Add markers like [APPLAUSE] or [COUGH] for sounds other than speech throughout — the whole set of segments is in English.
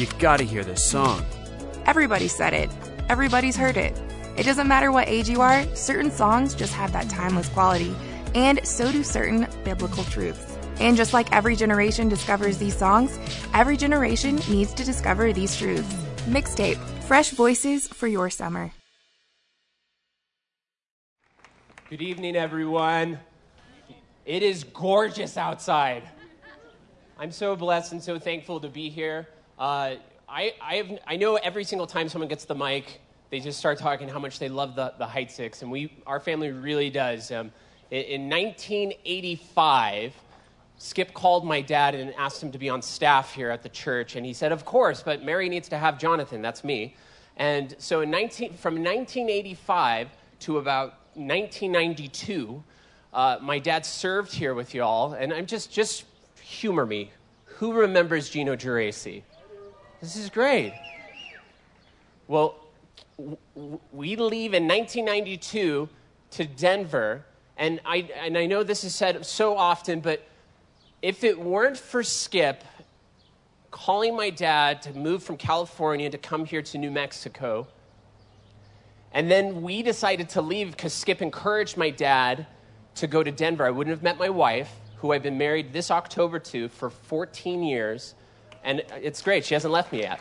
You gotta hear this song. Everybody said it. Everybody's heard it. It doesn't matter what age you are, certain songs just have that timeless quality, and so do certain biblical truths. And just like every generation discovers these songs, every generation needs to discover these truths. Mixtape Fresh Voices for your summer. Good evening, everyone. It is gorgeous outside. I'm so blessed and so thankful to be here. Uh, I, I, have, I know every single time someone gets the mic, they just start talking how much they love the, the Heitzigs, and we, our family really does. Um, in, in 1985, Skip called my dad and asked him to be on staff here at the church, and he said, Of course, but Mary needs to have Jonathan. That's me. And so in 19, from 1985 to about 1992, uh, my dad served here with y'all, and I'm just, just humor me. Who remembers Gino Geraci? This is great. Well, we leave in 1992 to Denver, and I, and I know this is said so often, but if it weren't for Skip calling my dad to move from California to come here to New Mexico, and then we decided to leave because Skip encouraged my dad to go to Denver. I wouldn't have met my wife, who I've been married this October to for 14 years. And it's great, she hasn't left me yet.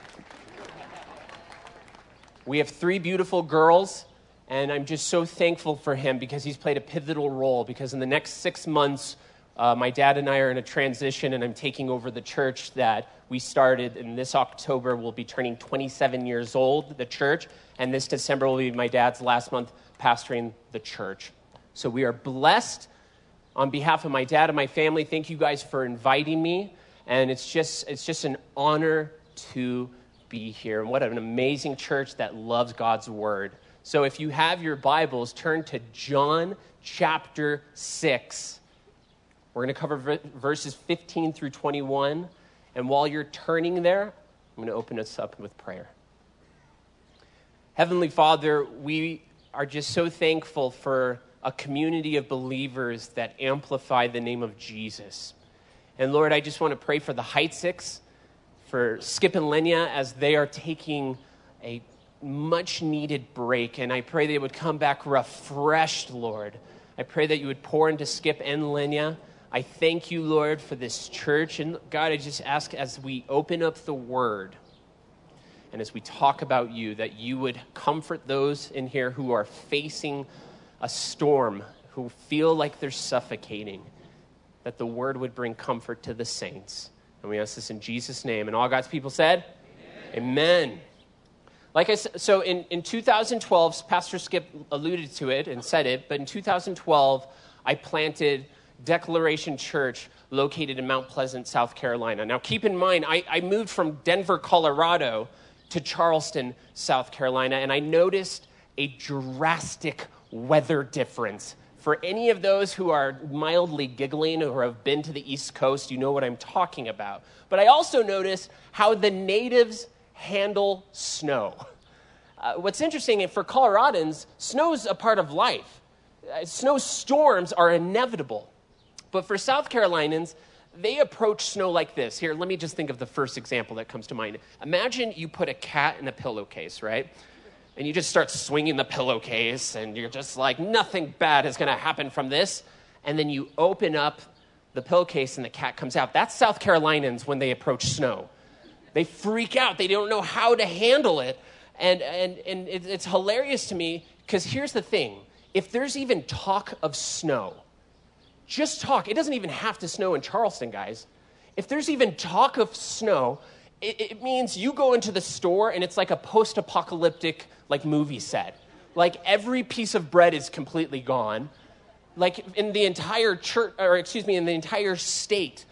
We have three beautiful girls, and I'm just so thankful for him because he's played a pivotal role. Because in the next six months, uh, my dad and I are in a transition, and I'm taking over the church that we started. And this October, we'll be turning 27 years old, the church. And this December will be my dad's last month pastoring the church. So we are blessed. On behalf of my dad and my family, thank you guys for inviting me. And it's just, it's just an honor to be here. And what an amazing church that loves God's word. So if you have your Bibles, turn to John chapter 6. We're going to cover verses 15 through 21. And while you're turning there, I'm going to open us up with prayer. Heavenly Father, we are just so thankful for a community of believers that amplify the name of Jesus. And Lord, I just want to pray for the Heitzigs, for Skip and Lenya as they are taking a much needed break. And I pray they would come back refreshed, Lord. I pray that you would pour into Skip and Lenya. I thank you, Lord, for this church. And God, I just ask as we open up the word and as we talk about you, that you would comfort those in here who are facing a storm, who feel like they're suffocating, that the word would bring comfort to the saints. And we ask this in Jesus' name. And all God's people said, Amen. Amen. Like I said, so in, in 2012, Pastor Skip alluded to it and said it, but in 2012, I planted Declaration Church located in Mount Pleasant, South Carolina. Now, keep in mind, I, I moved from Denver, Colorado to Charleston, South Carolina, and I noticed a drastic weather difference. For any of those who are mildly giggling or have been to the East Coast, you know what I'm talking about. But I also noticed how the natives handle snow. Uh, what's interesting is for Coloradans, snow's a part of life. Uh, snowstorms are inevitable. But for South Carolinians, they approach snow like this. Here, let me just think of the first example that comes to mind. Imagine you put a cat in a pillowcase, right? And you just start swinging the pillowcase, and you're just like, nothing bad is going to happen from this. And then you open up the pillowcase, and the cat comes out. That's South Carolinians when they approach snow. They freak out, they don't know how to handle it. And, and, and it's hilarious to me because here's the thing if there's even talk of snow, just talk. It doesn't even have to snow in Charleston, guys. If there's even talk of snow, it, it means you go into the store and it's like a post apocalyptic like movie set. Like every piece of bread is completely gone. Like in the entire church, or excuse me, in the entire state,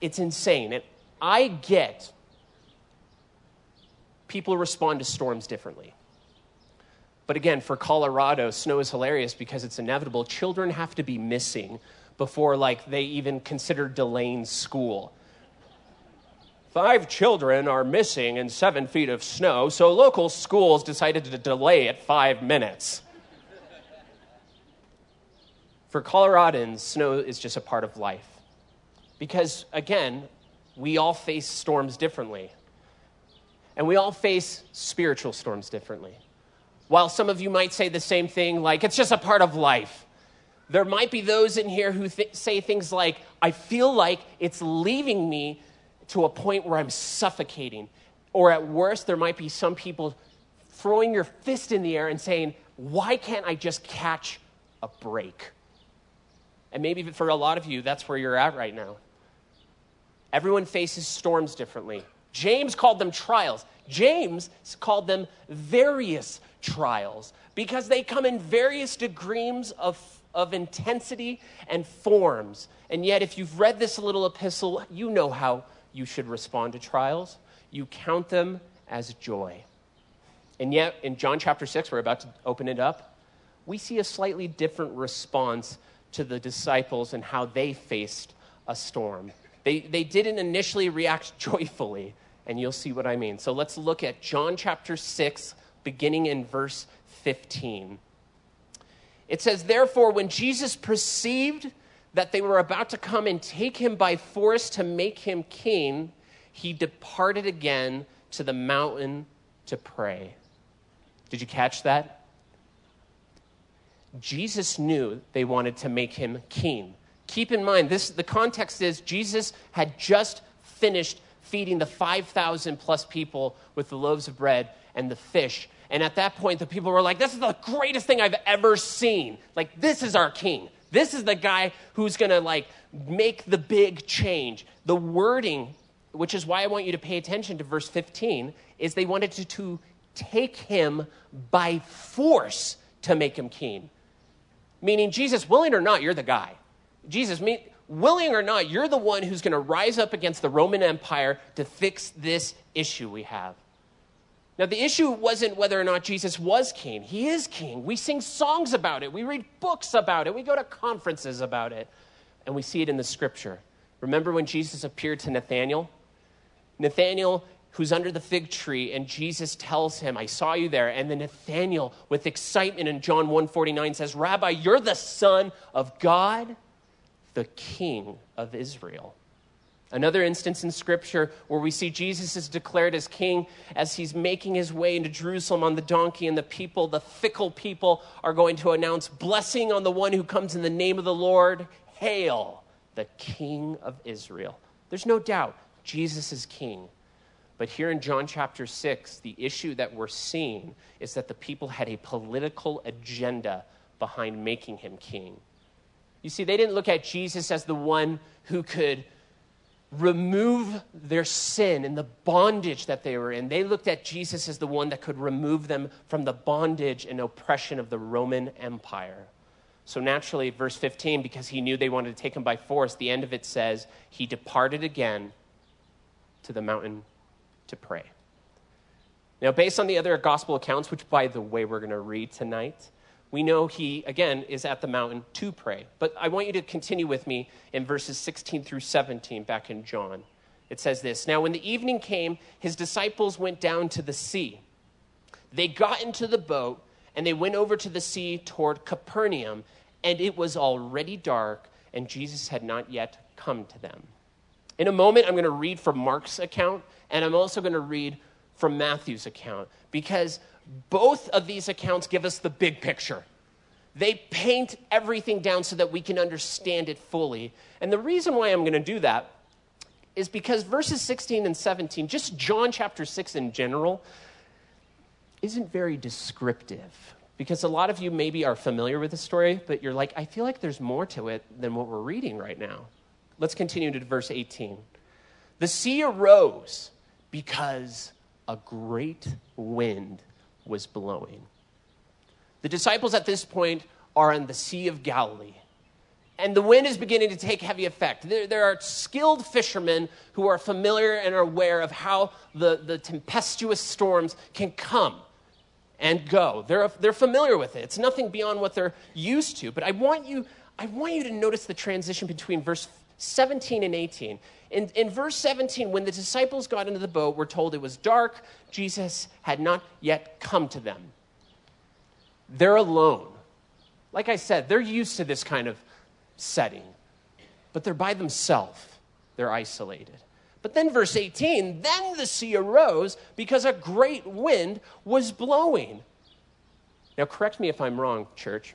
it's insane. And I get people respond to storms differently. But again, for Colorado, snow is hilarious because it's inevitable. Children have to be missing before like they even consider delaying school. Five children are missing in seven feet of snow, so local schools decided to delay it five minutes. For Coloradans, snow is just a part of life. Because, again, we all face storms differently. And we all face spiritual storms differently. While some of you might say the same thing, like, it's just a part of life, there might be those in here who th- say things like, I feel like it's leaving me to a point where I'm suffocating. Or at worst, there might be some people throwing your fist in the air and saying, Why can't I just catch a break? And maybe for a lot of you, that's where you're at right now. Everyone faces storms differently. James called them trials. James called them various trials because they come in various degrees of, of intensity and forms. And yet, if you've read this little epistle, you know how you should respond to trials. You count them as joy. And yet, in John chapter 6, we're about to open it up, we see a slightly different response to the disciples and how they faced a storm. They, they didn't initially react joyfully, and you'll see what I mean. So let's look at John chapter 6, beginning in verse 15. It says, Therefore, when Jesus perceived that they were about to come and take him by force to make him king, he departed again to the mountain to pray. Did you catch that? Jesus knew they wanted to make him king. Keep in mind, this, the context is Jesus had just finished feeding the 5,000 plus people with the loaves of bread and the fish. And at that point, the people were like, This is the greatest thing I've ever seen. Like, this is our king. This is the guy who's going to like make the big change. The wording, which is why I want you to pay attention to verse 15, is they wanted to, to take him by force to make him king. Meaning, Jesus, willing or not, you're the guy. Jesus, me, willing or not, you're the one who's going to rise up against the Roman Empire to fix this issue we have. Now, the issue wasn't whether or not Jesus was king. He is king. We sing songs about it, we read books about it, we go to conferences about it, and we see it in the scripture. Remember when Jesus appeared to Nathanael? Nathanael, who's under the fig tree, and Jesus tells him, I saw you there. And then Nathanael, with excitement in John 149, says, Rabbi, you're the Son of God, the King of Israel. Another instance in Scripture where we see Jesus is declared as king as he's making his way into Jerusalem on the donkey, and the people, the fickle people, are going to announce blessing on the one who comes in the name of the Lord. Hail, the King of Israel. There's no doubt Jesus is king. But here in John chapter 6, the issue that we're seeing is that the people had a political agenda behind making him king. You see, they didn't look at Jesus as the one who could remove their sin and the bondage that they were in. They looked at Jesus as the one that could remove them from the bondage and oppression of the Roman Empire. So naturally, verse 15, because he knew they wanted to take him by force, the end of it says, he departed again to the mountain to pray. Now, based on the other gospel accounts, which by the way we're going to read tonight, we know he, again, is at the mountain to pray. But I want you to continue with me in verses 16 through 17 back in John. It says this Now, when the evening came, his disciples went down to the sea. They got into the boat and they went over to the sea toward Capernaum, and it was already dark, and Jesus had not yet come to them. In a moment, I'm going to read from Mark's account, and I'm also going to read from Matthew's account because both of these accounts give us the big picture. They paint everything down so that we can understand it fully. And the reason why I'm going to do that is because verses 16 and 17, just John chapter 6 in general, isn't very descriptive. Because a lot of you maybe are familiar with the story, but you're like, I feel like there's more to it than what we're reading right now. Let's continue to verse 18. The sea arose because a great wind was blowing. The disciples at this point are on the Sea of Galilee. And the wind is beginning to take heavy effect. There, there, are skilled fishermen who are familiar and are aware of how the, the tempestuous storms can come and go. They're, they're familiar with it. It's nothing beyond what they're used to. But I want you, I want you to notice the transition between verse 17 and 18. In, in verse 17, when the disciples got into the boat, we're told it was dark. Jesus had not yet come to them. They're alone. Like I said, they're used to this kind of setting, but they're by themselves. They're isolated. But then, verse 18, then the sea arose because a great wind was blowing. Now, correct me if I'm wrong, church.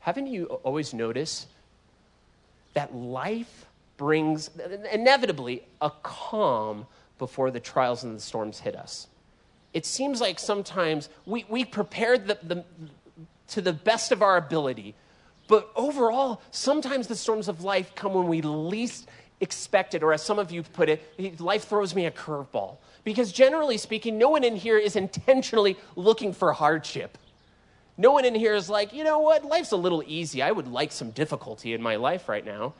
Haven't you always noticed that life brings inevitably a calm before the trials and the storms hit us? It seems like sometimes we, we prepared the, the, to the best of our ability, but overall, sometimes the storms of life come when we least expected, or as some of you put it, life throws me a curveball. Because generally speaking, no one in here is intentionally looking for hardship. No one in here is like, you know what, life's a little easy. I would like some difficulty in my life right now.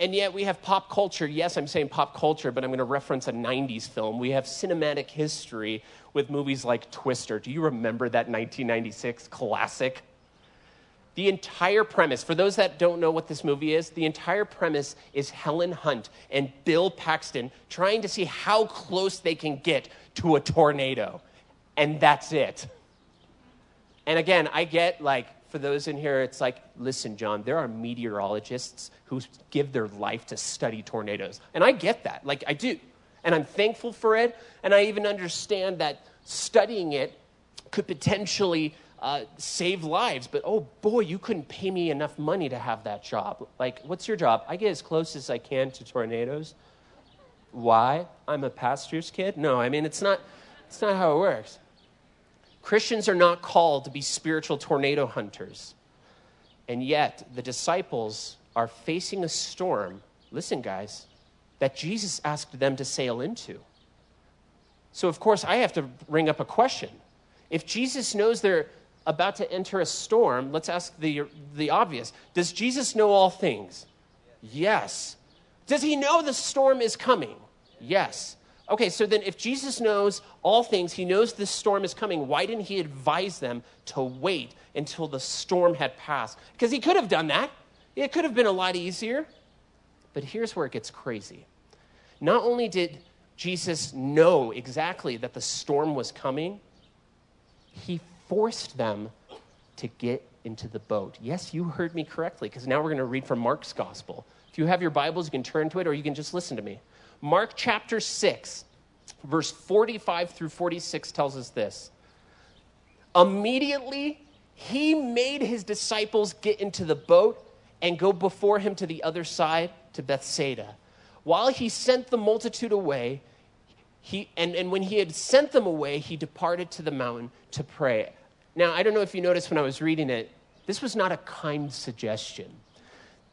And yet we have pop culture. Yes, I'm saying pop culture, but I'm going to reference a 90s film. We have cinematic history with movies like Twister. Do you remember that 1996 classic? The entire premise, for those that don't know what this movie is, the entire premise is Helen Hunt and Bill Paxton trying to see how close they can get to a tornado. And that's it. And again, I get like, for those in here, it's like, listen, John, there are meteorologists who give their life to study tornadoes. And I get that. Like, I do. And I'm thankful for it. And I even understand that studying it could potentially uh, save lives, but oh boy, you couldn't pay me enough money to have that job. Like, what's your job? I get as close as I can to tornadoes. Why? I'm a pastor's kid? No, I mean, it's not, it's not how it works. Christians are not called to be spiritual tornado hunters. And yet, the disciples are facing a storm, listen, guys, that Jesus asked them to sail into. So, of course, I have to bring up a question. If Jesus knows they're about to enter a storm, let's ask the, the obvious Does Jesus know all things? Yes. Does he know the storm is coming? Yes. Okay, so then if Jesus knows all things, he knows this storm is coming, why didn't he advise them to wait until the storm had passed? Because he could have done that. It could have been a lot easier. But here's where it gets crazy. Not only did Jesus know exactly that the storm was coming, he forced them to get into the boat. Yes, you heard me correctly, because now we're going to read from Mark's gospel. If you have your Bibles, you can turn to it or you can just listen to me. Mark chapter 6, verse 45 through 46 tells us this. Immediately, he made his disciples get into the boat and go before him to the other side to Bethsaida. While he sent the multitude away, he, and, and when he had sent them away, he departed to the mountain to pray. Now, I don't know if you noticed when I was reading it, this was not a kind suggestion.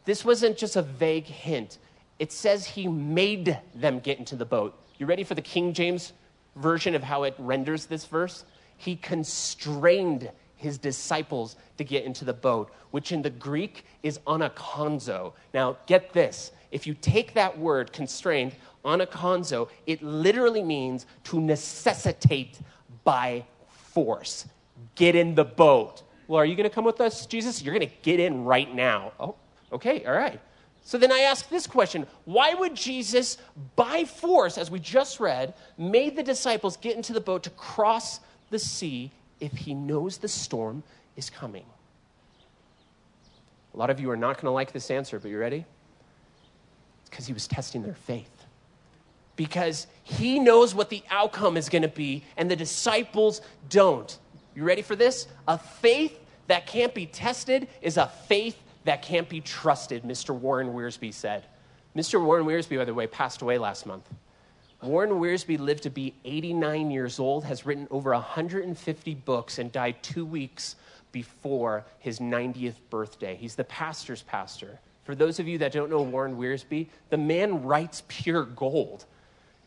This wasn't just a vague hint. It says he made them get into the boat. You ready for the King James version of how it renders this verse? He constrained his disciples to get into the boat, which in the Greek is anankazo. Now, get this. If you take that word, constrained, anankazo, it literally means to necessitate by force. Get in the boat. Well, are you going to come with us, Jesus? You're going to get in right now. Oh, okay, all right. So then I ask this question Why would Jesus, by force, as we just read, made the disciples get into the boat to cross the sea if he knows the storm is coming? A lot of you are not going to like this answer, but you ready? It's because he was testing their faith because he knows what the outcome is going to be, and the disciples don't. You ready for this? A faith that can't be tested is a faith that can't be trusted, Mr. Warren Wiersbe said. Mr. Warren Wiersbe, by the way, passed away last month. Warren Wiersbe lived to be 89 years old, has written over 150 books, and died two weeks before his 90th birthday. He's the pastor's pastor. For those of you that don't know Warren Wiersbe, the man writes pure gold.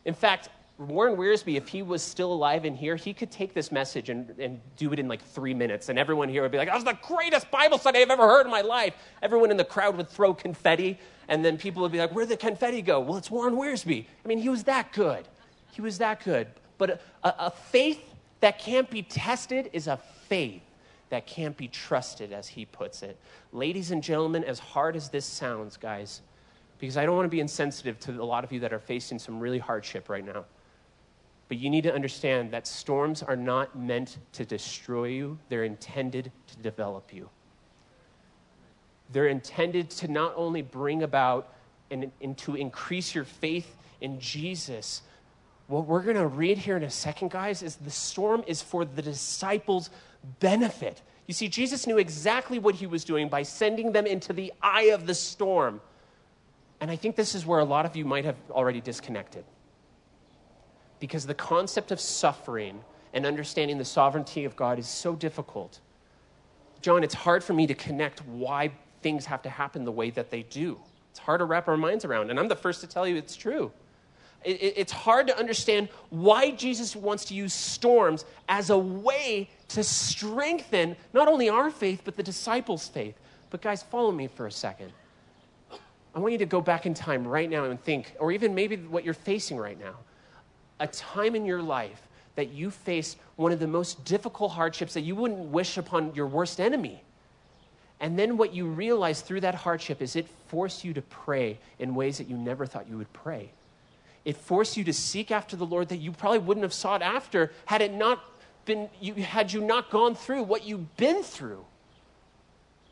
In fact, Warren Wiersbe, if he was still alive in here, he could take this message and, and do it in like three minutes. And everyone here would be like, that was the greatest Bible study I've ever heard in my life. Everyone in the crowd would throw confetti. And then people would be like, where'd the confetti go? Well, it's Warren Wiersbe. I mean, he was that good. He was that good. But a, a faith that can't be tested is a faith that can't be trusted, as he puts it. Ladies and gentlemen, as hard as this sounds, guys, because I don't want to be insensitive to a lot of you that are facing some really hardship right now. But you need to understand that storms are not meant to destroy you, they're intended to develop you. They're intended to not only bring about and, and to increase your faith in Jesus, what we're going to read here in a second, guys, is the storm is for the disciples' benefit. You see, Jesus knew exactly what he was doing by sending them into the eye of the storm. And I think this is where a lot of you might have already disconnected. Because the concept of suffering and understanding the sovereignty of God is so difficult. John, it's hard for me to connect why things have to happen the way that they do. It's hard to wrap our minds around. And I'm the first to tell you it's true it's hard to understand why Jesus wants to use storms as a way to strengthen not only our faith, but the disciples' faith. But, guys, follow me for a second. I want you to go back in time right now and think, or even maybe what you're facing right now, a time in your life that you faced one of the most difficult hardships that you wouldn't wish upon your worst enemy. And then what you realize through that hardship is it forced you to pray in ways that you never thought you would pray it forced you to seek after the Lord that you probably wouldn't have sought after had it not been you had you not gone through what you've been through.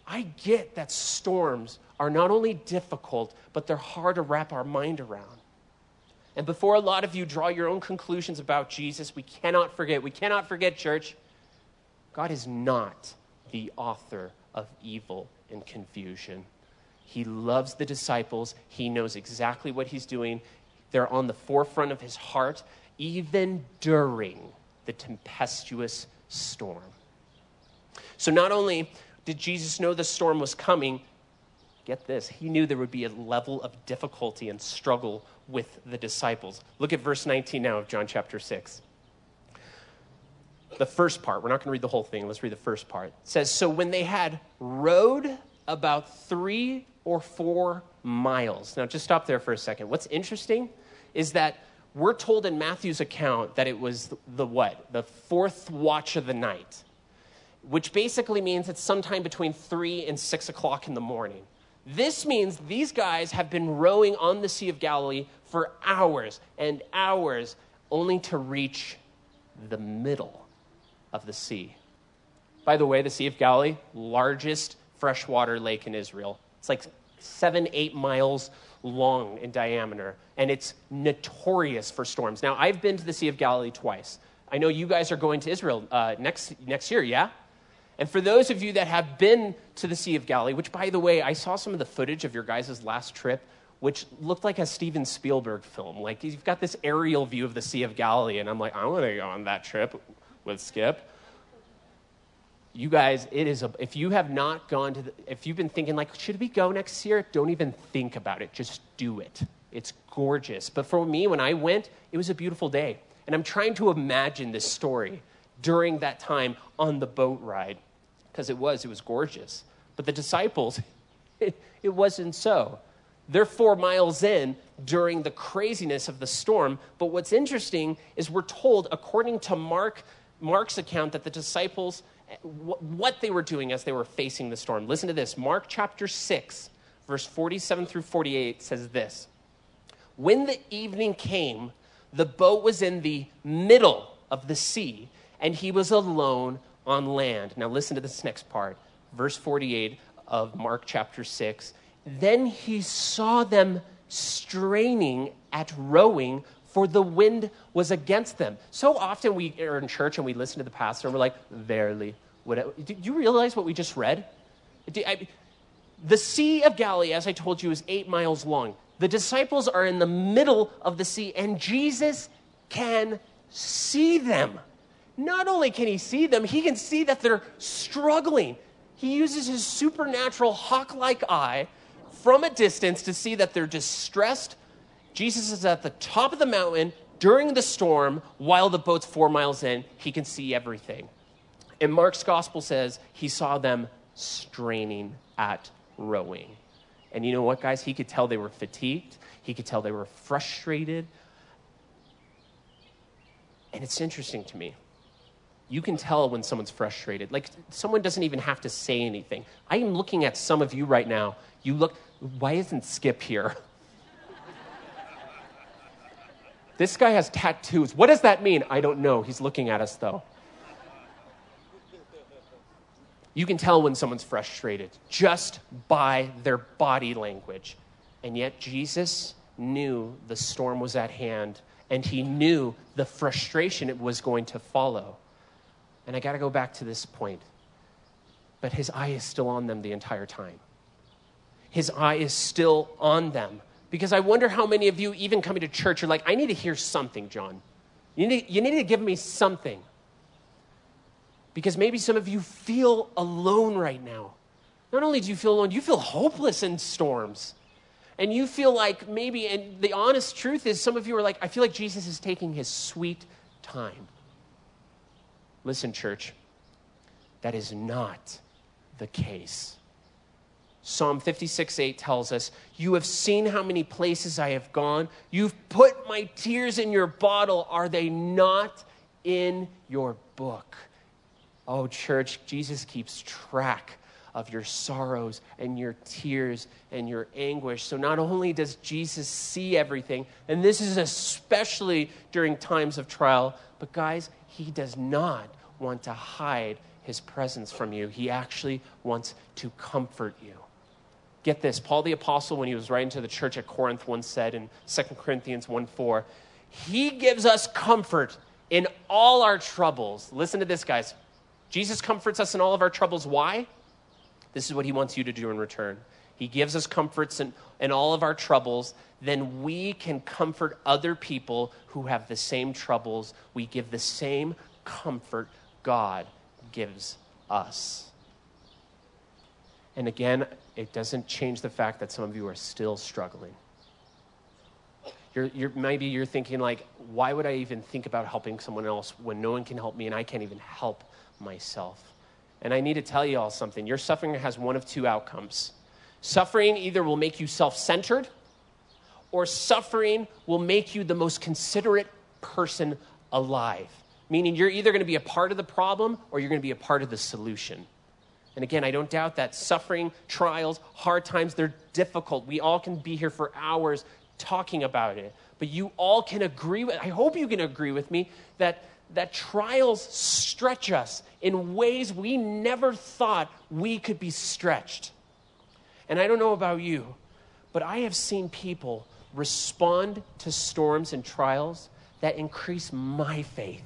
I get that storms are not only difficult, but they're hard to wrap our mind around. And before a lot of you draw your own conclusions about Jesus, we cannot forget, we cannot forget, church, God is not the author of evil and confusion. He loves the disciples. He knows exactly what he's doing. They're on the forefront of his heart, even during the tempestuous storm. So, not only did Jesus know the storm was coming, get this, he knew there would be a level of difficulty and struggle with the disciples. Look at verse 19 now of John chapter 6. The first part, we're not going to read the whole thing, let's read the first part. It says, So when they had rowed about three or four miles. Now, just stop there for a second. What's interesting is that we're told in Matthew's account that it was the what? The fourth watch of the night, which basically means it's sometime between three and six o'clock in the morning. This means these guys have been rowing on the Sea of Galilee for hours and hours only to reach the middle of the sea. By the way, the Sea of Galilee, largest freshwater lake in Israel. It's like seven, eight miles long in diameter, and it's notorious for storms. Now, I've been to the Sea of Galilee twice. I know you guys are going to Israel uh, next, next year, yeah? And for those of you that have been to the Sea of Galilee, which, by the way, I saw some of the footage of your guys' last trip, which looked like a Steven Spielberg film. Like, you've got this aerial view of the Sea of Galilee, and I'm like, I want to go on that trip with Skip you guys, it is a, if you have not gone to, the, if you've been thinking like, should we go next year? Don't even think about it. Just do it. It's gorgeous. But for me, when I went, it was a beautiful day. And I'm trying to imagine this story during that time on the boat ride, because it was, it was gorgeous. But the disciples, [LAUGHS] it, it wasn't so. They're four miles in during the craziness of the storm. But what's interesting is we're told, according to Mark, Mark's account, that the disciples what they were doing as they were facing the storm. Listen to this Mark chapter 6, verse 47 through 48 says this When the evening came, the boat was in the middle of the sea, and he was alone on land. Now, listen to this next part, verse 48 of Mark chapter 6. Then he saw them straining at rowing for the wind was against them. So often we are in church and we listen to the pastor and we're like, verily. Whatever. Did you realize what we just read? The Sea of Galilee, as I told you, is eight miles long. The disciples are in the middle of the sea, and Jesus can see them. Not only can he see them, he can see that they're struggling. He uses his supernatural hawk like eye from a distance to see that they're distressed, Jesus is at the top of the mountain during the storm while the boat's four miles in. He can see everything. And Mark's gospel says he saw them straining at rowing. And you know what, guys? He could tell they were fatigued, he could tell they were frustrated. And it's interesting to me. You can tell when someone's frustrated. Like, someone doesn't even have to say anything. I am looking at some of you right now. You look, why isn't Skip here? [LAUGHS] This guy has tattoos. What does that mean? I don't know. He's looking at us, though. You can tell when someone's frustrated just by their body language. And yet, Jesus knew the storm was at hand, and he knew the frustration it was going to follow. And I got to go back to this point. But his eye is still on them the entire time. His eye is still on them. Because I wonder how many of you, even coming to church, are like, I need to hear something, John. You need, you need to give me something. Because maybe some of you feel alone right now. Not only do you feel alone, you feel hopeless in storms. And you feel like maybe, and the honest truth is, some of you are like, I feel like Jesus is taking his sweet time. Listen, church, that is not the case. Psalm 56 8 tells us, You have seen how many places I have gone. You've put my tears in your bottle. Are they not in your book? Oh, church, Jesus keeps track of your sorrows and your tears and your anguish. So not only does Jesus see everything, and this is especially during times of trial, but guys, he does not want to hide his presence from you. He actually wants to comfort you. Get this Paul the Apostle, when he was writing to the church at Corinth, once said in 2 Corinthians 1 4, He gives us comfort in all our troubles. Listen to this, guys. Jesus comforts us in all of our troubles. Why? This is what he wants you to do in return. He gives us comforts in, in all of our troubles. Then we can comfort other people who have the same troubles. We give the same comfort God gives us. And again, it doesn't change the fact that some of you are still struggling. You're, you're, maybe you're thinking like, why would I even think about helping someone else when no one can help me and I can't even help myself? And I need to tell you all something. Your suffering has one of two outcomes. Suffering either will make you self centered, or suffering will make you the most considerate person alive meaning you're either going to be a part of the problem or you're going to be a part of the solution. And again, I don't doubt that suffering, trials, hard times, they're difficult. We all can be here for hours talking about it. But you all can agree with, I hope you can agree with me that, that trials stretch us in ways we never thought we could be stretched. And I don't know about you, but I have seen people respond to storms and trials that increase my faith.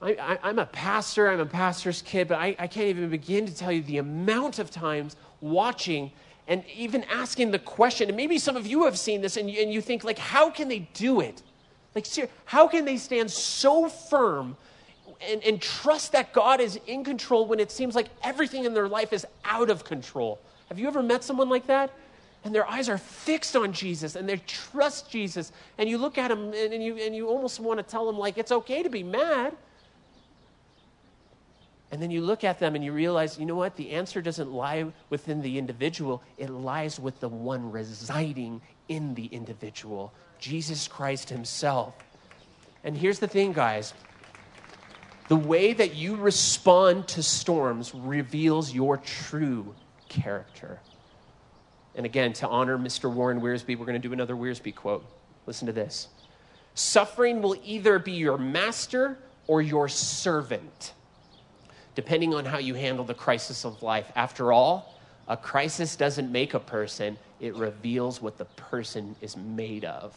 I, am a pastor, I'm a pastor's kid, but I, I can't even begin to tell you the amount of times watching and even asking the question, and maybe some of you have seen this and you, and you think, like, how can they do it? Like, how can they stand so firm and, and trust that God is in control when it seems like everything in their life is out of control? Have you ever met someone like that? and their eyes are fixed on Jesus and they trust Jesus. And you look at them and, and, you, and you almost want to tell them, like, it's okay to be mad. And then you look at them and you realize, you know what? The answer doesn't lie within the individual, it lies with the one residing in the individual Jesus Christ Himself. And here's the thing, guys the way that you respond to storms reveals your true character. And again, to honor Mr. Warren Wiersbe, we're going to do another Wiersbe quote. Listen to this Suffering will either be your master or your servant depending on how you handle the crisis of life. After all, a crisis doesn't make a person, it reveals what the person is made of.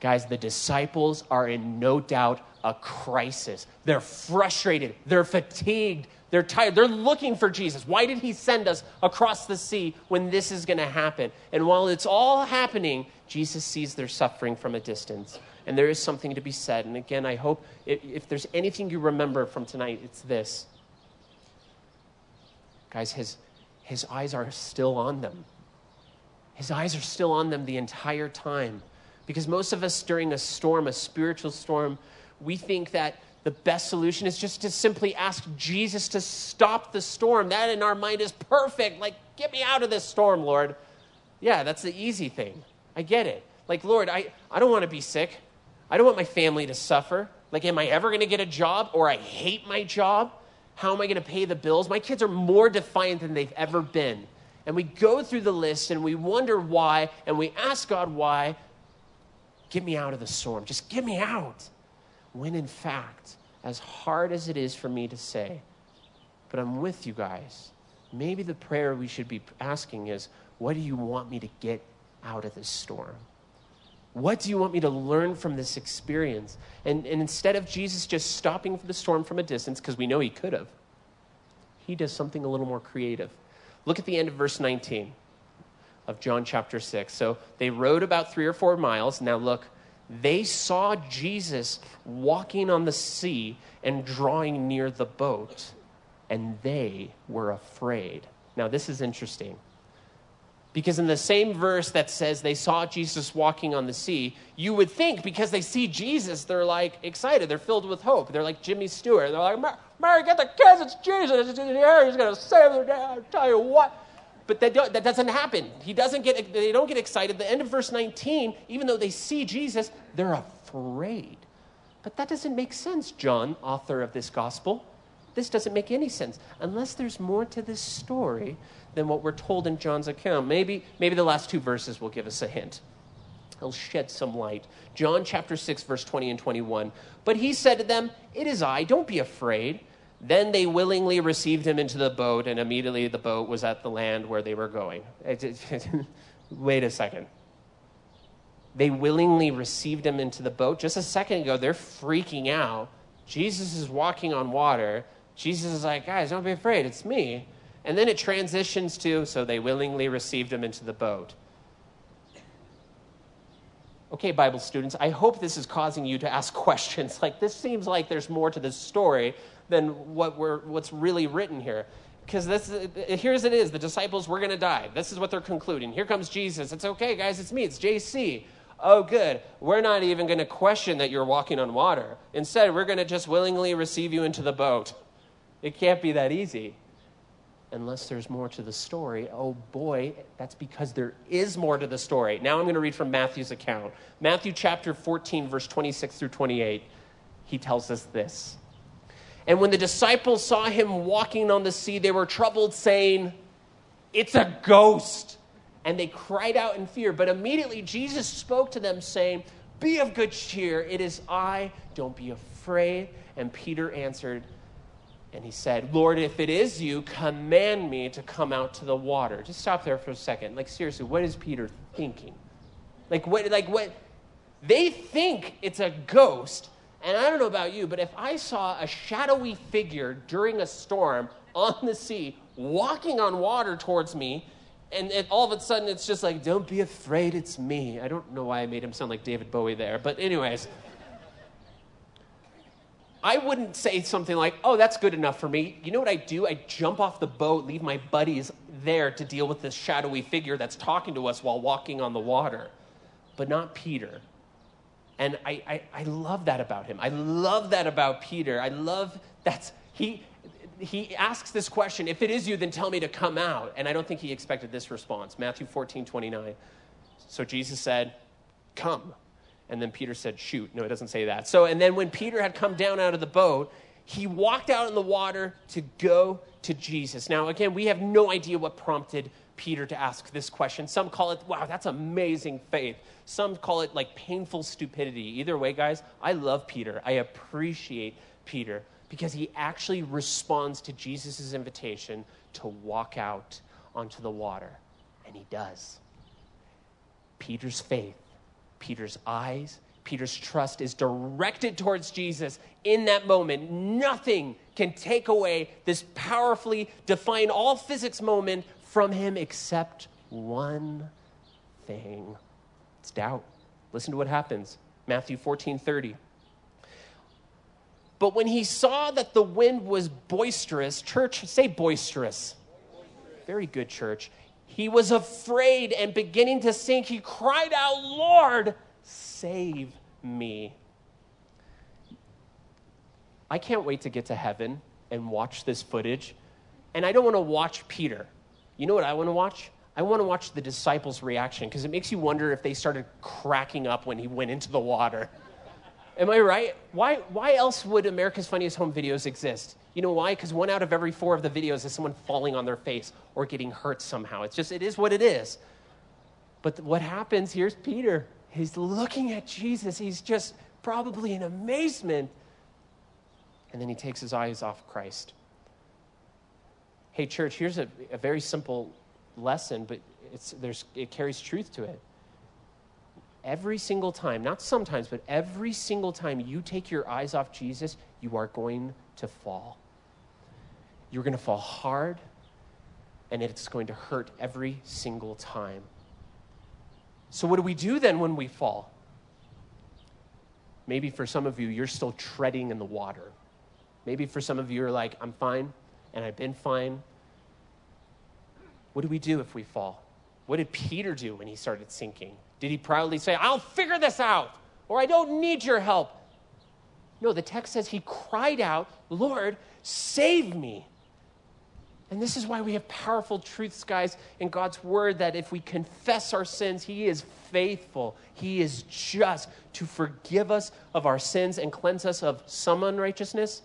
Guys, the disciples are in no doubt a crisis. They're frustrated, they're fatigued, they're tired, they're looking for Jesus. Why did he send us across the sea when this is going to happen? And while it's all happening, Jesus sees their suffering from a distance and there is something to be said. And again, I hope if, there's anything you remember from tonight, it's this. Guys, his, his eyes are still on them. His eyes are still on them the entire time. Because most of us during a storm, a spiritual storm, we think that the best solution is just to simply ask Jesus to stop the storm. That in our mind is perfect. Like, get me out of this storm, Lord. Yeah, that's the easy thing. I get it. Like, Lord, I, I don't want to be sick. I don't want my family to suffer. Like, am I ever going to get a job or I hate my job? How am I going to pay the bills? My kids are more defiant than they've ever been. And we go through the list and we wonder why and we ask God why. Get me out of the storm. Just get me out. When in fact, as hard as it is for me to say, but I'm with you guys, maybe the prayer we should be asking is, What do you want me to get out of this storm? What do you want me to learn from this experience? And, and instead of Jesus just stopping the storm from a distance, because we know he could have, he does something a little more creative. Look at the end of verse 19 of John chapter 6. So they rode about three or four miles. Now look, they saw Jesus walking on the sea and drawing near the boat, and they were afraid. Now, this is interesting. Because in the same verse that says they saw Jesus walking on the sea, you would think because they see Jesus, they're like excited. They're filled with hope. They're like Jimmy Stewart. They're like, Mary, get the kids. It's Jesus. He's here. He's going to save their day. I'll tell you what. But that, that doesn't happen. He doesn't get, they don't get excited. The end of verse 19, even though they see Jesus, they're afraid. But that doesn't make sense, John, author of this gospel. This doesn't make any sense unless there's more to this story than what we're told in John's account. Maybe, maybe the last two verses will give us a hint. He'll shed some light. John chapter 6, verse 20 and 21. But he said to them, It is I, don't be afraid. Then they willingly received him into the boat, and immediately the boat was at the land where they were going. [LAUGHS] Wait a second. They willingly received him into the boat. Just a second ago, they're freaking out. Jesus is walking on water. Jesus is like, guys, don't be afraid, it's me. And then it transitions to, so they willingly received him into the boat. Okay, Bible students, I hope this is causing you to ask [LAUGHS] questions. Like, this seems like there's more to this story than what we're, what's really written here. Because this, here's it is the disciples, we're going to die. This is what they're concluding. Here comes Jesus. It's okay, guys, it's me, it's JC. Oh, good. We're not even going to question that you're walking on water. Instead, we're going to just willingly receive you into the boat. It can't be that easy unless there's more to the story. Oh boy, that's because there is more to the story. Now I'm going to read from Matthew's account. Matthew chapter 14, verse 26 through 28. He tells us this. And when the disciples saw him walking on the sea, they were troubled, saying, It's a ghost. And they cried out in fear. But immediately Jesus spoke to them, saying, Be of good cheer. It is I. Don't be afraid. And Peter answered, and he said, Lord, if it is you, command me to come out to the water. Just stop there for a second. Like, seriously, what is Peter thinking? Like, what, like, what? They think it's a ghost. And I don't know about you, but if I saw a shadowy figure during a storm on the sea walking on water towards me, and, and all of a sudden it's just like, don't be afraid, it's me. I don't know why I made him sound like David Bowie there, but, anyways. I wouldn't say something like, oh, that's good enough for me. You know what I do? I jump off the boat, leave my buddies there to deal with this shadowy figure that's talking to us while walking on the water. But not Peter. And I, I, I love that about him. I love that about Peter. I love that's he he asks this question, if it is you, then tell me to come out. And I don't think he expected this response. Matthew 14, 29. So Jesus said, Come. And then Peter said, Shoot. No, it doesn't say that. So, and then when Peter had come down out of the boat, he walked out in the water to go to Jesus. Now, again, we have no idea what prompted Peter to ask this question. Some call it, wow, that's amazing faith. Some call it like painful stupidity. Either way, guys, I love Peter. I appreciate Peter because he actually responds to Jesus' invitation to walk out onto the water. And he does. Peter's faith Peter's eyes, Peter's trust is directed towards Jesus in that moment. Nothing can take away this powerfully define all physics moment from him except one thing it's doubt. Listen to what happens. Matthew 14 30. But when he saw that the wind was boisterous, church, say boisterous. Very good, church. He was afraid and beginning to sink. He cried out, Lord, save me. I can't wait to get to heaven and watch this footage. And I don't want to watch Peter. You know what I want to watch? I want to watch the disciples' reaction because it makes you wonder if they started cracking up when he went into the water. Am I right? Why, why else would America's Funniest Home Videos exist? You know why? Because one out of every four of the videos is someone falling on their face or getting hurt somehow. It's just, it is what it is. But what happens, here's Peter. He's looking at Jesus. He's just probably in amazement. And then he takes his eyes off Christ. Hey, church, here's a, a very simple lesson, but it's, there's, it carries truth to it. Every single time, not sometimes, but every single time you take your eyes off Jesus, you are going to fall. You're going to fall hard, and it's going to hurt every single time. So, what do we do then when we fall? Maybe for some of you, you're still treading in the water. Maybe for some of you, you're like, I'm fine, and I've been fine. What do we do if we fall? What did Peter do when he started sinking? Did he proudly say, I'll figure this out, or I don't need your help? No, the text says he cried out, Lord, save me. And this is why we have powerful truths, guys, in God's word that if we confess our sins, He is faithful. He is just to forgive us of our sins and cleanse us of some unrighteousness,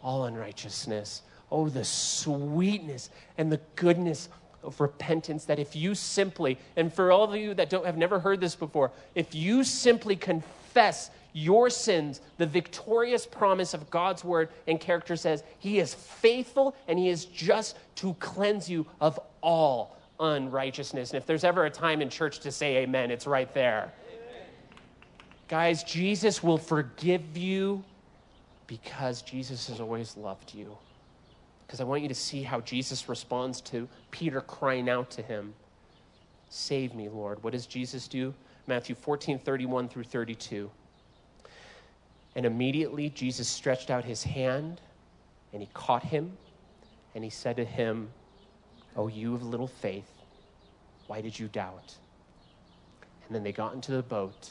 all unrighteousness. Oh, the sweetness and the goodness of repentance that if you simply, and for all of you that don't have never heard this before, if you simply confess your sins, the victorious promise of God's word and character says he is faithful and he is just to cleanse you of all unrighteousness. And if there's ever a time in church to say amen, it's right there. Guys, Jesus will forgive you because Jesus has always loved you. Because I want you to see how Jesus responds to Peter crying out to him, Save me, Lord. What does Jesus do? Matthew 14, 31 through 32. And immediately Jesus stretched out his hand and he caught him and he said to him, Oh, you of little faith, why did you doubt? And then they got into the boat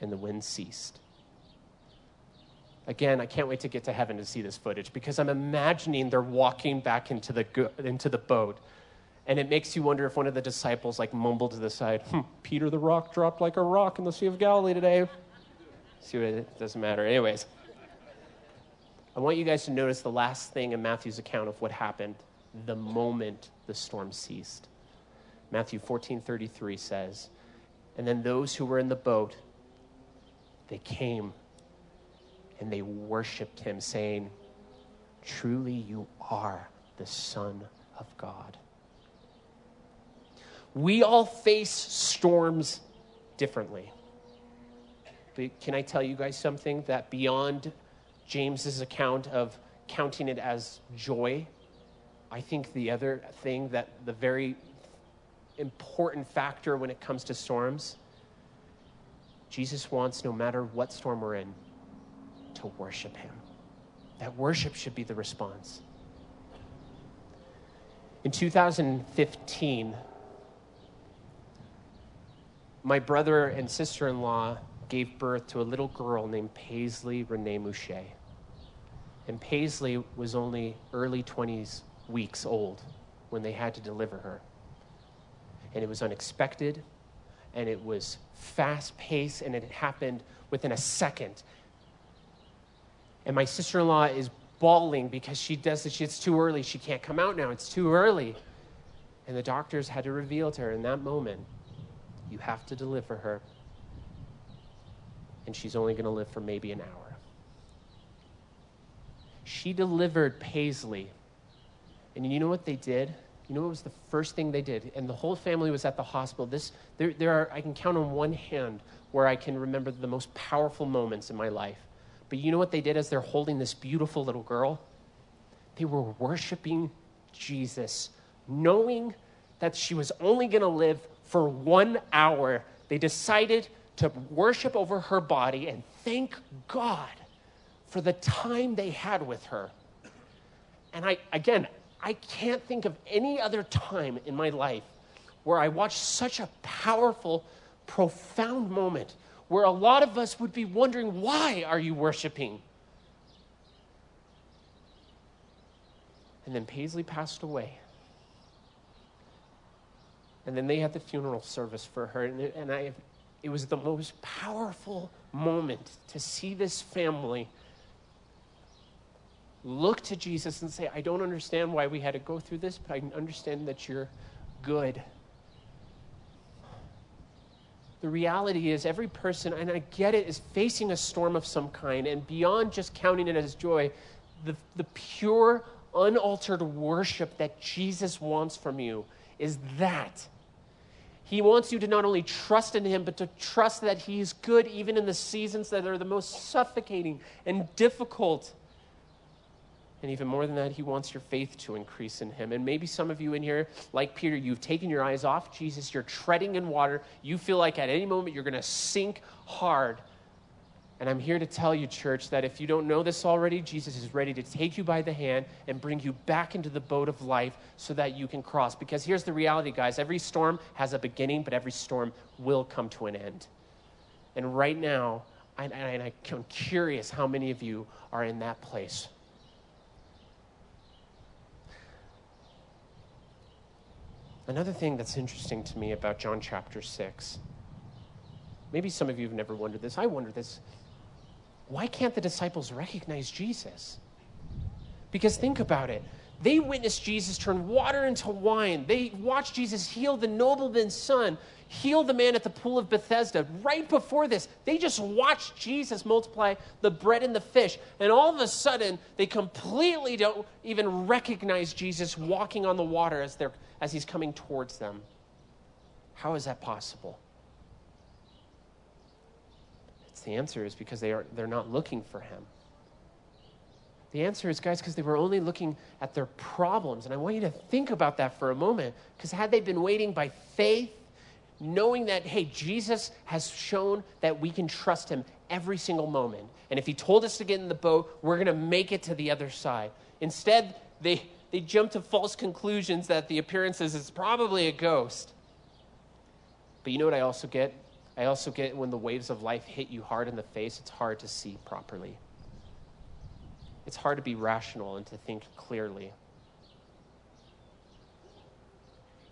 and the wind ceased. Again, I can't wait to get to heaven to see this footage because I'm imagining they're walking back into the, into the boat. And it makes you wonder if one of the disciples like mumbled to the side, hmm, Peter the rock dropped like a rock in the Sea of Galilee today. See what it doesn't matter. Anyways, I want you guys to notice the last thing in Matthew's account of what happened the moment the storm ceased. Matthew 14:33 says, "And then those who were in the boat they came and they worshiped him saying, "Truly you are the son of God." We all face storms differently. But can I tell you guys something that beyond James's account of counting it as joy, I think the other thing that the very important factor when it comes to storms, Jesus wants, no matter what storm we're in, to worship Him. That worship should be the response. In 2015, my brother and sister in law gave birth to a little girl named Paisley Renee Mouchet. And Paisley was only early 20s weeks old when they had to deliver her. And it was unexpected, and it was fast paced, and it happened within a second. And my sister in law is bawling because she does this. It's too early. She can't come out now. It's too early. And the doctors had to reveal to her in that moment you have to deliver her and she's only going to live for maybe an hour. She delivered Paisley. And you know what they did? You know what was the first thing they did? And the whole family was at the hospital. This, there, there are, I can count on one hand where I can remember the most powerful moments in my life. But you know what they did as they're holding this beautiful little girl? They were worshiping Jesus, knowing that she was only going to live for one hour. They decided to worship over her body and thank God for the time they had with her. And I, again, I can't think of any other time in my life where I watched such a powerful, profound moment where a lot of us would be wondering, why are you worshiping? And then Paisley passed away. And then they had the funeral service for her. And, and I have it was the most powerful moment to see this family look to Jesus and say, I don't understand why we had to go through this, but I understand that you're good. The reality is, every person, and I get it, is facing a storm of some kind, and beyond just counting it as joy, the, the pure, unaltered worship that Jesus wants from you is that. He wants you to not only trust in Him, but to trust that He is good even in the seasons that are the most suffocating and difficult. And even more than that, He wants your faith to increase in Him. And maybe some of you in here, like Peter, you've taken your eyes off Jesus, you're treading in water, you feel like at any moment you're going to sink hard. And I'm here to tell you, church, that if you don't know this already, Jesus is ready to take you by the hand and bring you back into the boat of life so that you can cross. Because here's the reality, guys every storm has a beginning, but every storm will come to an end. And right now, I, and I'm curious how many of you are in that place. Another thing that's interesting to me about John chapter 6, maybe some of you have never wondered this. I wonder this why can't the disciples recognize Jesus? Because think about it. They witnessed Jesus turn water into wine. They watched Jesus heal the nobleman's son, heal the man at the pool of Bethesda. Right before this, they just watched Jesus multiply the bread and the fish. And all of a sudden, they completely don't even recognize Jesus walking on the water as, they're, as he's coming towards them. How is that possible? The answer is because they are, they're not looking for him. The answer is, guys, because they were only looking at their problems. And I want you to think about that for a moment. Because had they been waiting by faith, knowing that, hey, Jesus has shown that we can trust him every single moment. And if he told us to get in the boat, we're going to make it to the other side. Instead, they, they jump to false conclusions that the appearances is probably a ghost. But you know what I also get? I also get when the waves of life hit you hard in the face, it's hard to see properly. It's hard to be rational and to think clearly.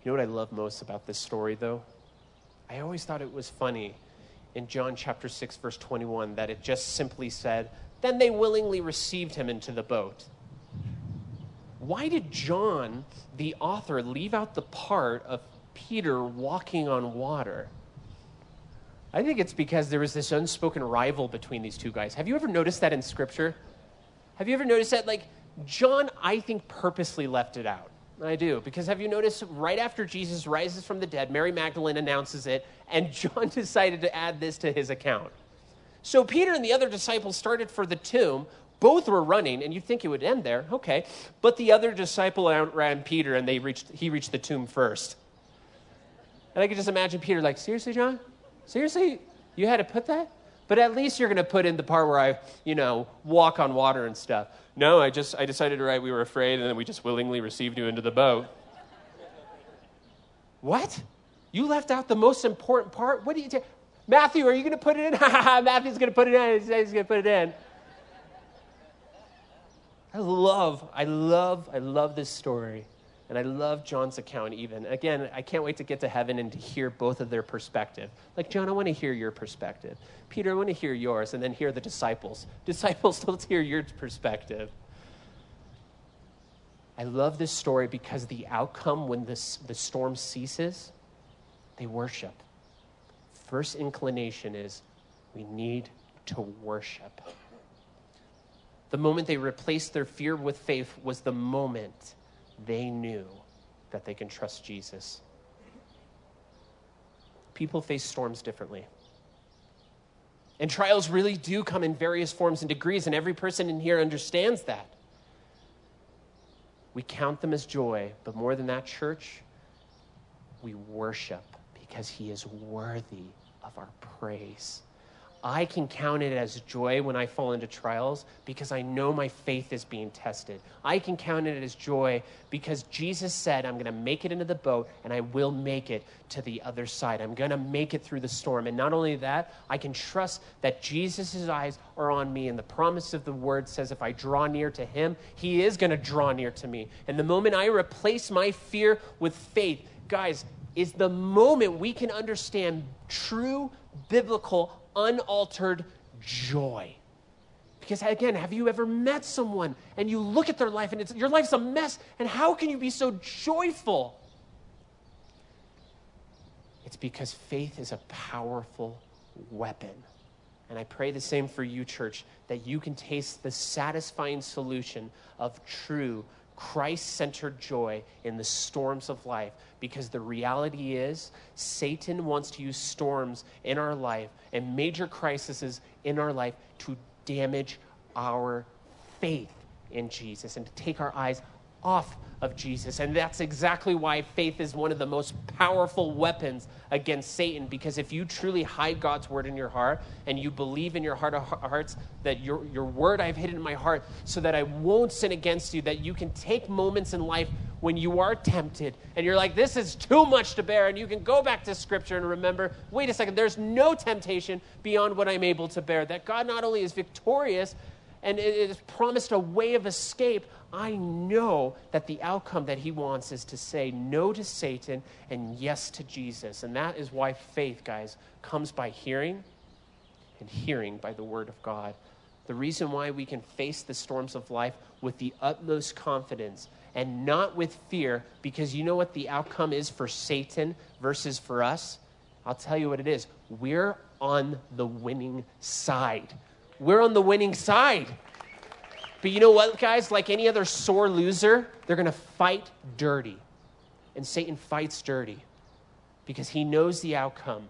You know what I love most about this story, though? I always thought it was funny in John chapter 6, verse 21, that it just simply said, Then they willingly received him into the boat. Why did John, the author, leave out the part of Peter walking on water? I think it's because there was this unspoken rival between these two guys. Have you ever noticed that in Scripture? Have you ever noticed that? Like, John, I think, purposely left it out. I do. Because have you noticed right after Jesus rises from the dead, Mary Magdalene announces it, and [LAUGHS] John decided to add this to his account. So Peter and the other disciples started for the tomb. Both were running, and you'd think it would end there. Okay. But the other disciple outran Peter, and they reached, he reached the tomb first. And I can just imagine Peter like, seriously, John? Seriously? You had to put that? But at least you're going to put in the part where I, you know, walk on water and stuff. No, I just, I decided to write we were afraid and then we just willingly received you into the boat. what? You left out the most important part? What do you take? Matthew, are you going to put it in? [LAUGHS] Matthew's going to put it in. He's going to put it in. I love, I love, I love this story. And I love John's account even. Again, I can't wait to get to heaven and to hear both of their perspective. Like, John, I want to hear your perspective. Peter, I want to hear yours, and then hear the disciples. [LAUGHS] Disciples, let's hear your perspective. I love this story because the outcome when this, the storm ceases, they worship. First inclination is we need to worship. The moment they replaced their fear with faith was the moment they knew that they can trust Jesus. People face storms differently. And trials really do come in various forms and degrees, and every person in here understands that. We count them as joy, but more than that, church, we worship because He is worthy of our praise. I can count it as joy when I fall into trials because I know my faith is being tested. I can count it as joy because Jesus said, I'm going to make it into the boat and I will make it to the other side. I'm going to make it through the storm. And not only that, I can trust that Jesus' eyes are on me. And the promise of the word says, if I draw near to him, he is going to draw near to me. And the moment I replace my fear with faith, guys, is the moment we can understand true biblical unaltered joy. Because again, have you ever met someone and you look at their life and it's, your life's a mess, and how can you be so joyful? It's because faith is a powerful weapon. And I pray the same for you, church, that you can taste the satisfying solution of true Christ centered joy in the storms of life because the reality is Satan wants to use storms in our life and major crises in our life to damage our faith in Jesus and to take our eyes off of Jesus. And that's exactly why faith is one of the most powerful weapons against Satan. Because if you truly hide God's word in your heart and you believe in your heart uh, of hearts that your, your word I've hidden in my heart so that I won't sin against you, that you can take moments in life when you are tempted and you're like, this is too much to bear. And you can go back to scripture and remember, wait a second, there's no temptation beyond what I'm able to bear. That God not only is victorious, and it has promised a way of escape, I know that the outcome that he wants is to say no to Satan and yes to Jesus. And that is why faith, guys, comes by hearing and hearing by the word of God. The reason why we can face the storms of life with the utmost confidence and not with fear, because you know what the outcome is for Satan versus for us? I'll tell you what it is. We're on the winning side. We're on the winning side. But you know what, guys? Like any other sore loser, they're going to fight dirty. And Satan fights dirty because he knows the outcome.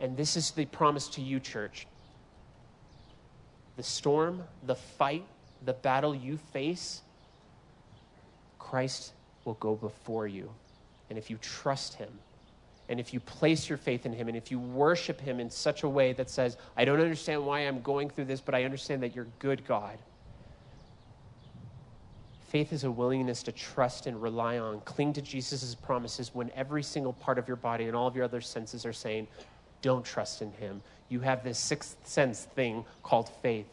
And this is the promise to you, church. The storm, the fight, the battle you face, Christ will go before you. And if you trust him, and if you place your faith in him, and if you worship him in such a way that says, I don't understand why I'm going through this, but I understand that you're good, God Faith is a willingness to trust and rely on, cling to Jesus' promises when every single part of your body and all of your other senses are saying, don't trust in him. You have this sixth sense thing called faith.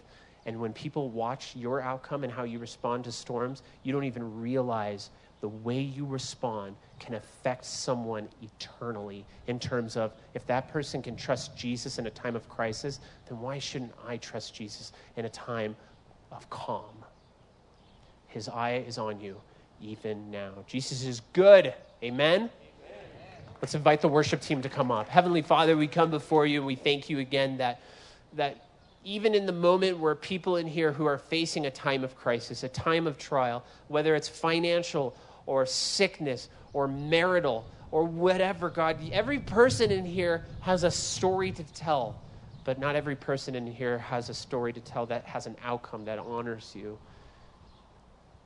And when people watch your outcome and how you respond to storms, you don't even realize the way you respond can affect someone eternally in terms of if that person can trust Jesus in a time of crisis, then why shouldn't I trust Jesus in a time of calm? His eye is on you even now. Jesus is good. Amen? Let's invite the worship team to come up. Heavenly Father, we come before you and we thank you again that, that even in the moment where people in here who are facing a time of crisis, a time of trial, whether it's financial or sickness or marital or whatever, God, every person in here has a story to tell, but not every person in here has a story to tell that has an outcome that honors you.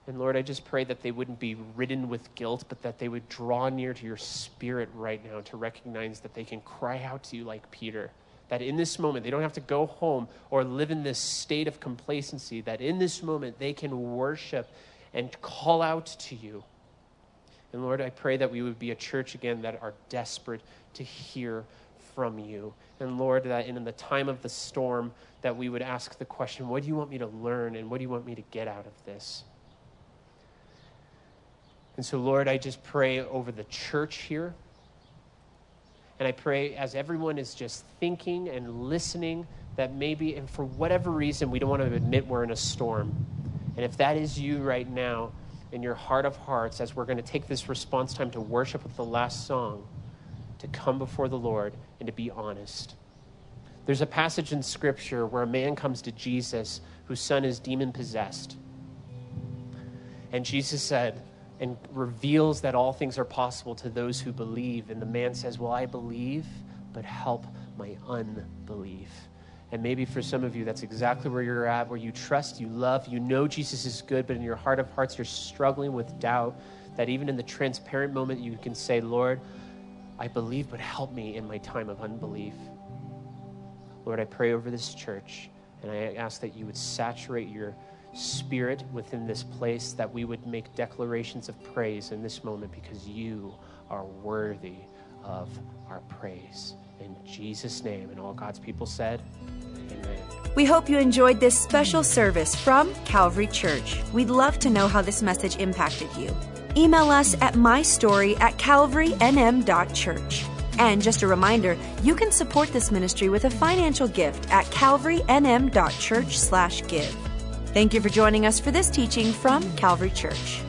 And Lord, I just pray that they wouldn't be ridden with guilt, but that they would draw near to your spirit right now to recognize that they can cry out to you like Peter. That in this moment, they don't have to go home or live in this state of complacency, that in this moment, they can worship and call out to you. And Lord, I pray that we would be a church again that are desperate to hear from you. And Lord, that in the time of the storm, that we would ask the question, what do you want me to learn and what do you want me to get out of this? And so, Lord, I just pray over the church here. And I pray as everyone is just thinking and listening that maybe, and for whatever reason, we don't want to admit we're in a storm. And if that is you right now, in your heart of hearts, as we're going to take this response time to worship with the last song, to come before the Lord and to be honest. There's a passage in Scripture where a man comes to Jesus whose son is demon possessed. And Jesus said, and reveals that all things are possible to those who believe. And the man says, Well, I believe, but help my unbelief. And maybe for some of you, that's exactly where you're at, where you trust, you love, you know Jesus is good, but in your heart of hearts, you're struggling with doubt. That even in the transparent moment, you can say, Lord, I believe, but help me in my time of unbelief. Lord, I pray over this church, and I ask that you would saturate your Spirit within this place that we would make declarations of praise in this moment because you are worthy of our praise. In Jesus' name. And all God's people said, Amen. We hope you enjoyed this special service from Calvary Church. We'd love to know how this message impacted you. Email us at mystory at calvarynm.church. And just a reminder, you can support this ministry with a financial gift at calvarynm.church slash give. Thank you for joining us for this teaching from Calvary Church.